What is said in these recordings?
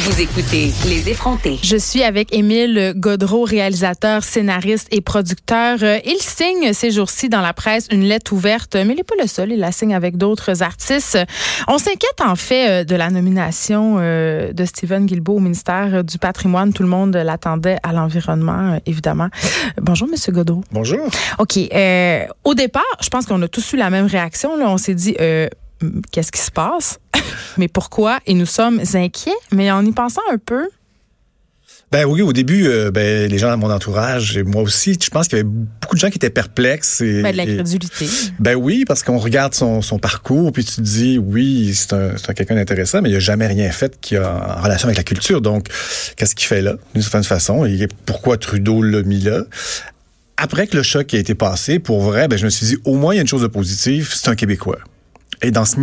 vous écoutez Les effrontés. Je suis avec Émile Godreau, réalisateur, scénariste et producteur. Euh, Il signe ces jours-ci dans la presse une lettre ouverte, mais il n'est pas le seul, il la signe avec d'autres artistes. On s'inquiète en fait euh, de la nomination euh, de Stephen Guilbeault au ministère du patrimoine. Tout le monde l'attendait à l'environnement, évidemment. Bonjour, Monsieur Godreau. Bonjour. OK. euh, au départ, je pense qu'on a tous eu la même réaction. Là. On s'est dit, euh, qu'est-ce qui se passe? mais pourquoi? Et nous sommes inquiets. Mais en y pensant un peu, Ben oui, au début, euh, ben, les gens dans mon entourage et moi aussi, je pense qu'il y avait beaucoup de gens qui étaient perplexes. Et, ben, de et- l'incrédulité. ben oui, parce qu'on regarde son, son parcours, puis tu te dis, oui, c'est un, c'est un quelqu'un d'intéressant, mais il a jamais rien fait qui a en relation avec la culture. Donc, qu'est-ce qu'il fait là, d'une certaine façon, et pourquoi Trudeau l'a mis là? Après que le choc a été passé, pour vrai, ben, je me suis dit, au moins, il y a une chose de positive, c'est un Québécois. Et dans ce,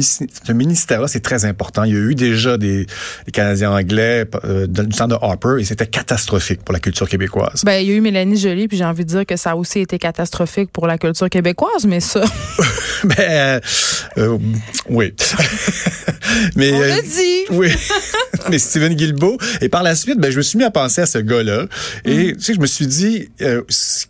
ministère-là, c'est très important. Il y a eu déjà des, des Canadiens anglais euh, du temps de Harper et c'était catastrophique pour la culture québécoise. Ben, il y a eu Mélanie Joly, puis j'ai envie de dire que ça a aussi été catastrophique pour la culture québécoise, mais ça, Ben, euh, euh, oui. Mais, on euh, l'a dit. Oui. Mais Steven Guilbeault. Et par la suite, ben, je me suis mis à penser à ce gars-là. Et Mm. tu sais, je me suis dit, euh,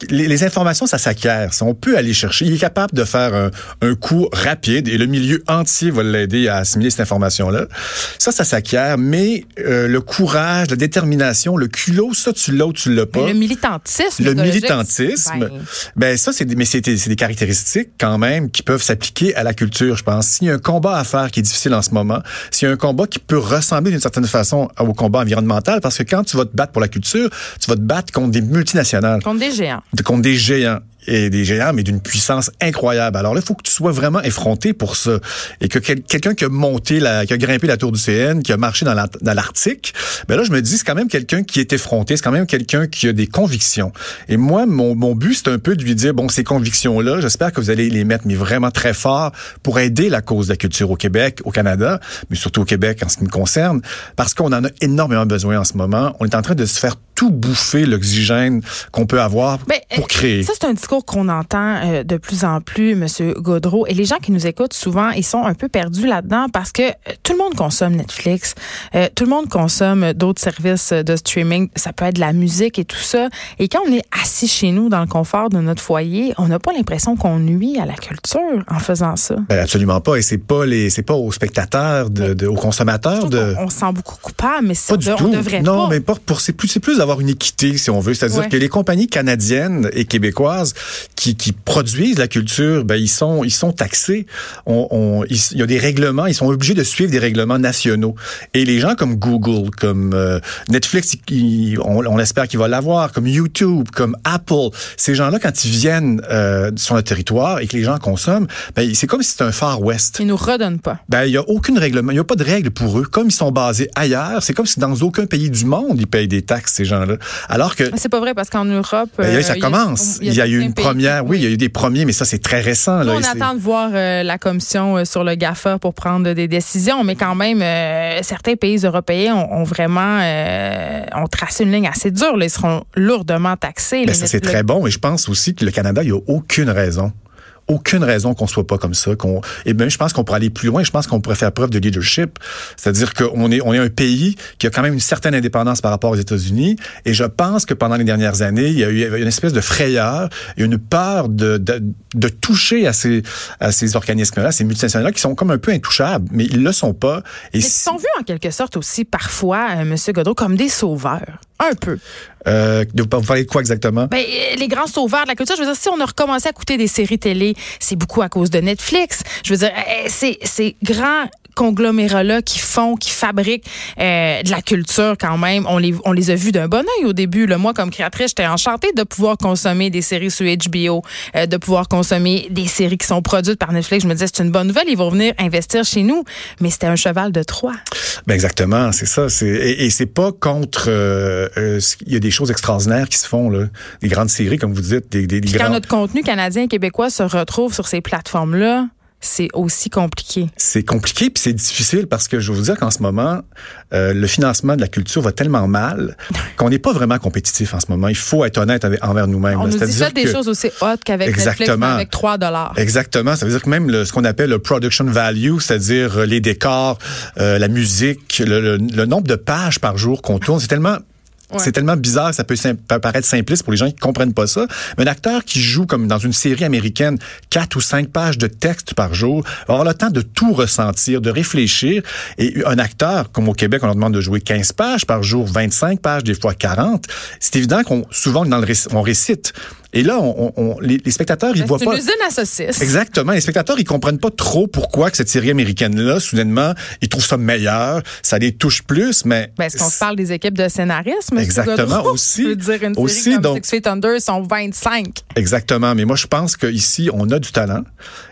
les, les informations, ça s'acquiert. On peut aller chercher. Il est capable de faire un, un coup rapide et le milieu entier va l'aider à assimiler cette information-là. Ça, ça s'acquiert. Mais euh, le courage, la détermination, le culot, ça, tu l'as ou tu l'as pas. Mais le militantisme. Le militantisme, ben, ben, ça, c'est des, mais c'est des, c'est des caractéristiques quand même qui peuvent s'appliquer à la culture, je pense. S'il y a un combat à faire qui est difficile en ce moment, s'il y a un combat qui peut ressembler d'une certaine façon au combat environnemental, parce que quand tu vas te battre pour la culture, tu vas te battre contre des multinationales, contre des géants. contre des géants et des géants, mais d'une puissance incroyable. Alors là, il faut que tu sois vraiment effronté pour ça. Et que quel- quelqu'un qui a monté, la, qui a grimpé la tour du CN, qui a marché dans l'Arctique, ben là, je me dis, c'est quand même quelqu'un qui est effronté, c'est quand même quelqu'un qui a des convictions. Et moi, mon, mon but, c'est un peu de lui dire, bon, ces convictions-là, j'espère que vous allez les mettre, mais vraiment très fort, pour aider la cause de la culture au Québec, au Canada, mais surtout au Québec en ce qui me concerne, parce qu'on en a énormément besoin en ce moment. On est en train de se faire tout bouffer l'oxygène qu'on peut avoir Ben, pour euh, créer. Ça, c'est un discours qu'on entend euh, de plus en plus, Monsieur Gaudreau. Et les gens qui nous écoutent souvent, ils sont un peu perdus là-dedans parce que euh, tout le monde consomme Netflix, euh, tout le monde consomme d'autres services de streaming. Ça peut être de la musique et tout ça. Et quand on est assis chez nous dans le confort de notre foyer, on n'a pas l'impression qu'on nuit à la culture en faisant ça. Ben, absolument pas. Et c'est pas les, c'est pas aux spectateurs, de, de- aux consommateurs de. on se sent beaucoup coupable, mais Pas du on tout. devrait non, pas. mais pas pour c'est plus c'est plus d'avoir une équité si on veut, c'est-à-dire Ouais. que les compagnies canadiennes et québécoises qui, qui produisent la culture, ben ils sont ils sont taxés. On, on- ils- il y a des règlements, ils sont obligés de suivre des règlements nationaux. Et les gens comme Google, comme euh, Netflix, ils- on, on espère qu'ils vont l'avoir, comme YouTube, comme Apple, ces gens-là quand ils viennent euh, sur le territoire et que les gens consomment, ben c'est comme si c'était un Far West. Ils nous redonnent pas. Ben, il y a aucune règlement, il y a pas de règle pour eux. Comme ils sont basés ailleurs, c'est comme si dans aucun pays du monde ils payent des taxes ces gens-là. Alors que C'est pas vrai parce qu'en Europe, ben, euh, ça a- commence. Il y a, eu une première, oui, il y a eu des premiers, mais ça c'est très récent. Là, on attend de voir euh, la commission euh, sur le GAFA pour prendre des décisions, mais quand même, euh, certains pays européens ont, ont vraiment euh, ont tracé une ligne assez dure. là. Ils seront lourdement taxés. Ben, Les ça, c'est très bon. Et je pense aussi que le Canada, il n'y a aucune raison. Aucune raison qu'on soit pas comme ça. Qu'on et même je pense qu'on pourrait aller plus loin. Je pense qu'on pourrait faire preuve de leadership. C'est-à-dire qu'on est on est un pays qui a quand même une certaine indépendance par rapport aux États-Unis. Et je pense que pendant les dernières années, il y a eu une espèce de frayeur, une peur de, de de toucher à ces à ces organismes-là, ces multinationales qui sont comme un peu intouchables, mais ils le sont pas. Et Mais si- ils sont vus en quelque sorte aussi parfois, euh, Monsieur Godreau, comme des sauveurs. Un peu. Euh, vous parlez de quoi exactement? Ben, euh, les grands sauveurs de la culture, je veux dire, si on a recommencé à écouter des séries télé, c'est beaucoup à cause de Netflix. Je veux dire, euh, c'est ces grands conglomérats-là qui font, qui fabriquent euh, de la culture quand même. On les, on les a vus d'un bon oeil au début. Là. Moi, comme créatrice, j'étais enchantée de pouvoir consommer des séries sur HBO, euh, de pouvoir consommer des séries qui sont produites par Netflix. Je me disais, c'est une bonne nouvelle, ils vont venir investir chez nous. Mais c'était un cheval de Troie. Ben exactement, c'est ça. Et, et c'est pas contre. euh, euh, Il y a des choses extraordinaires qui se font là, des grandes séries comme vous dites, des, des, des Puis quand grands. notre contenu canadien et québécois se retrouve sur ces plateformes-là, c'est aussi compliqué. C'est compliqué puis c'est difficile parce que je veux vous dire qu'en ce moment, euh, le financement de la culture va tellement mal qu'on n'est pas vraiment compétitif en ce moment. Il faut être honnête avec, envers nous-mêmes. On nous dit ça des choses aussi hautes qu'avec Netflix, avec 3 dollars. Exactement. Ça veut dire que même le, ce qu'on appelle le production value, c'est-à-dire les décors, euh, la musique, le, le nombre de pages par jour qu'on tourne, c'est tellement c'est tellement bizarre, ça peut, paraître simpliste pour les gens qui comprennent pas ça. Mais un acteur qui joue comme dans une série américaine, quatre ou cinq pages de texte par jour, va avoir le temps de tout ressentir, de réfléchir. Et un acteur, comme au Québec, on leur demande de jouer 15 pages par jour, 25 pages, des fois 40. C'est évident qu'on souvent dans le on récite. Et là, on, on, les, spectateurs, ils ben, voient pas. C'est une usine à saucisses. Exactement. Les spectateurs, ils comprennent pas trop pourquoi que cette série américaine-là, soudainement, ils trouvent ça meilleur, ça les touche plus, mais. Ben, est-ce qu'on se parle des équipes de scénarisme? Exactement. Aussi. Je veux dire, une aussi, série comme donc, Six Feet Under sont 25. Exactement. Mais moi, je pense qu'ici, on a du talent.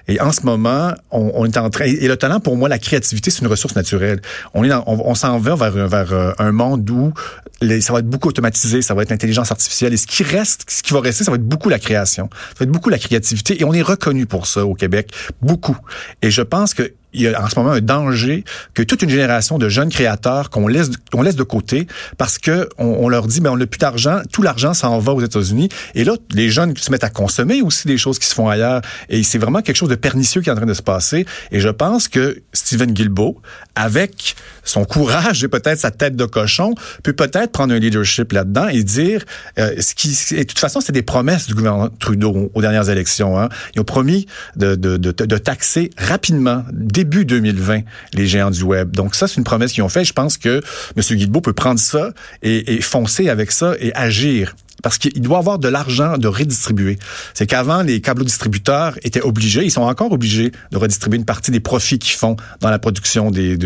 Et en ce moment, on, on, est en train. Et le talent, pour moi, la créativité, c'est une ressource naturelle. On est dans, on, s'en va vers, vers euh, un monde où les, ça va être beaucoup automatisé, ça va être l'intelligence artificielle. Et ce qui reste, ce qui va rester, ça va être beaucoup la création. Beaucoup la créativité. Et on est reconnu pour ça au Québec. Beaucoup. Et je pense que il y a en ce moment un danger que toute une génération de jeunes créateurs qu'on laisse on laisse de côté parce que on, leur dit mais on n'a plus d'argent, tout l'argent s'en va aux États-Unis. Et là les jeunes se mettent à consommer aussi des choses qui se font ailleurs. Et c'est vraiment quelque chose de pernicieux qui est en train de se passer. Et je pense que Steven Guilbeault avec son courage et peut-être sa tête de cochon peut peut-être prendre un leadership là-dedans et dire euh, ce qui et de toute façon c'est des promesses du gouvernement Trudeau aux dernières élections hein. ils ont promis de, de, de, de taxer rapidement début 2020 les géants du web. Donc ça, c'est une promesse qu'ils ont faite. Je pense que M. Guilbeault peut prendre ça et, et foncer avec ça et agir parce qu'il doit avoir de l'argent de redistribuer. C'est qu'avant, les câbles distributeurs étaient obligés, ils sont encore obligés de redistribuer une partie des profits qu'ils font dans la production de,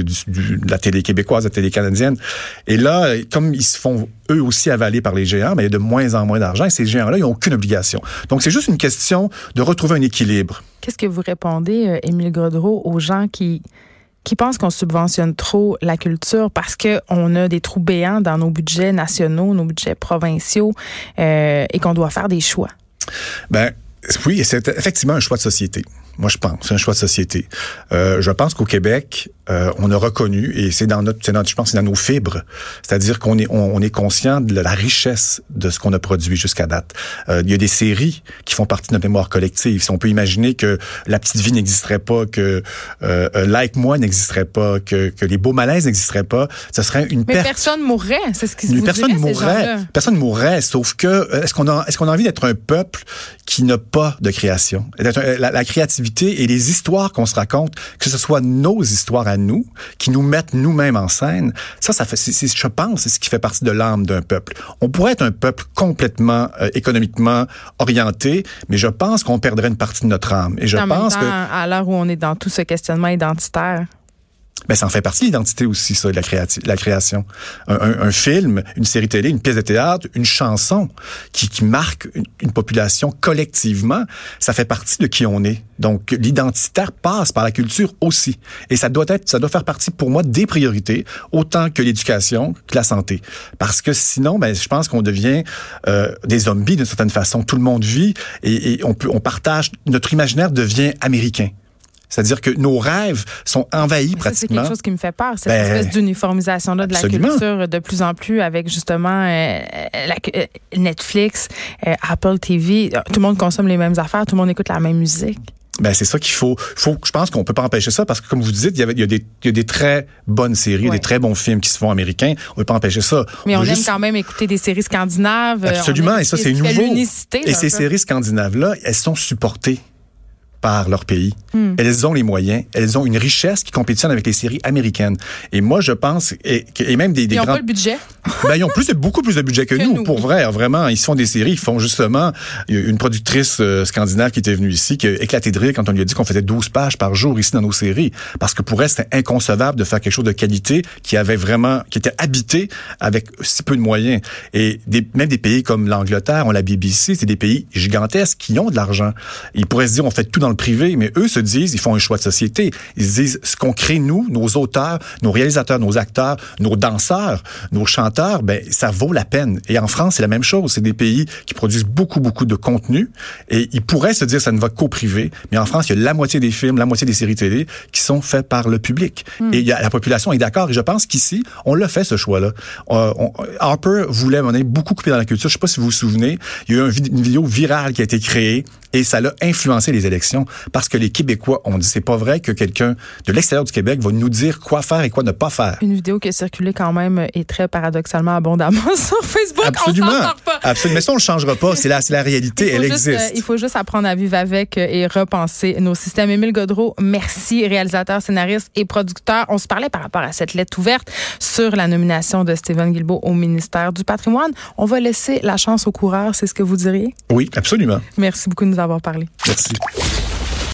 la télé québécoise, de la télé canadienne. Et là, comme ils se font eux aussi avaler par les géants, mais il y a de moins en moins d'argent et ces géants-là, ils n'ont aucune obligation. Donc, c'est juste une question de retrouver un équilibre. Qu'est-ce que vous répondez, euh, Émile Godreau, aux gens qui qui pensent qu'on subventionne trop la culture parce qu'on a des trous béants dans nos budgets nationaux, nos budgets provinciaux euh, et qu'on doit faire des choix? Ben oui, c'est effectivement un choix de société. Moi, je pense, c'est un choix de société. Euh, je pense qu'au Québec, euh, on a reconnu, et c'est dans notre, je pense, c'est dans nos fibres, c'est-à-dire qu'on est, on, est conscient de la richesse de ce qu'on a produit jusqu'à date. Euh, il y a des séries qui font partie de notre mémoire collective. Si on peut imaginer que La Petite Vie n'existerait pas, que Like Moi n'existerait pas, que, que Les Beaux Malaises n'existeraient pas, ce serait une Mais personne mourrait, c'est ce qui se personne mourrait, personne mourrait, sauf que est-ce qu'on a, est-ce qu'on a envie d'être un peuple qui n'a pas de création? La, la créativité et les histoires qu'on se raconte, que ce soit nos histoires à nous, qui nous mettent nous-mêmes en scène, ça, ça fait, je pense, c'est ce qui fait partie de l'âme d'un peuple. On pourrait être un peuple complètement euh, économiquement orienté, mais je pense qu'on perdrait une partie de notre âme. Et je pense que à l'heure où on est dans tout ce questionnement identitaire, ben, ça en fait partie de l'identité aussi, ça, la, la création. Un, film, une série télé, une pièce de théâtre, une chanson qui, qui marque une, population collectivement, ça fait partie de qui on est. Donc, l'identitaire passe par la culture aussi. Et ça doit être, ça doit faire partie pour moi des priorités, autant que l'éducation, que la santé. Parce que sinon, ben, je pense qu'on devient euh, des zombies d'une certaine façon. Tout le monde vit et, et on peut, on partage, notre imaginaire devient américain. C'est-à-dire que nos rêves sont envahis pratiquement. C'est quelque chose qui me fait peur, cette ben, espèce d'uniformisation-là de la culture de plus en plus avec justement euh, euh, Netflix, euh, Apple TV. Tout le monde consomme les mêmes affaires, tout le monde écoute la même musique. Ben c'est ça qu'il faut. Faut, je pense qu'on peut pas empêcher ça parce que comme vous dites, il y, avait, il y, a, des, il y a des très bonnes séries, des très bons films qui se font américains. On peut pas empêcher ça. Mais on, aime quand même écouter des séries scandinaves. Absolument, et ça c'est nouveau. Et ces séries scandinaves là, elles sont supportées par leur pays. Hmm. Elles ont les moyens, elles ont une richesse qui compétitionne avec les séries américaines. Et moi, je pense, et, et même des, des ils grands... pas le budget. ben, ils ont plus, beaucoup plus de budget que, nous, pour vrai. Vraiment, ils font des séries, ils font justement une productrice euh, scandinave qui était venue ici, qui a éclaté de rire quand on lui a dit qu'on faisait 12 pages par jour ici dans nos séries. Parce que pour elle, c'était inconcevable de faire quelque chose de qualité qui avait vraiment, qui était habité avec si peu de moyens. Et des, même des pays comme l'Angleterre, on la BBC, c'est des pays gigantesques qui ont de l'argent. Ils pourraient se dire, on fait tout dans dans le privé, mais eux se disent, ils font un choix de société. Ils se disent, ce qu'on crée nous, nos auteurs, nos réalisateurs, nos acteurs, nos danseurs, nos chanteurs, ben ça vaut la peine. Et en France, c'est la même chose. C'est des pays qui produisent beaucoup, beaucoup de contenu, et ils pourraient se dire, ça ne va qu'au privé. Mais en France, il y a la moitié des films, la moitié des séries télé qui sont faits par le public. Hmm. Et il y a, la population est d'accord. Et je pense qu'ici, on l'a fait ce choix-là. Euh, Harper voulait mener beaucoup couper dans la culture. Je sais pas si vous vous souvenez, il y a eu une vidéo virale qui a été créée et ça l'a influencé les élections parce que les Québécois ont dit c'est pas vrai que quelqu'un de l'extérieur du Québec va nous dire quoi faire et quoi ne pas faire. Une vidéo qui a circulé quand même et très paradoxalement abondamment sur Facebook. Absolument. On pas. Absolument. Mais ça, on le changera pas. C'est la, la réalité. Elle existe. Euh, il faut juste apprendre à vivre avec euh, et repenser nos systèmes. Émile Godreau, merci, réalisateur, scénariste et producteur. On se parlait par rapport à cette lettre ouverte sur la nomination de Stephen Guilbeault au ministère du Patrimoine. On va laisser la chance aux coureurs, c'est ce que vous diriez? Oui, absolument. Merci beaucoup de nous avoir parlé. Merci.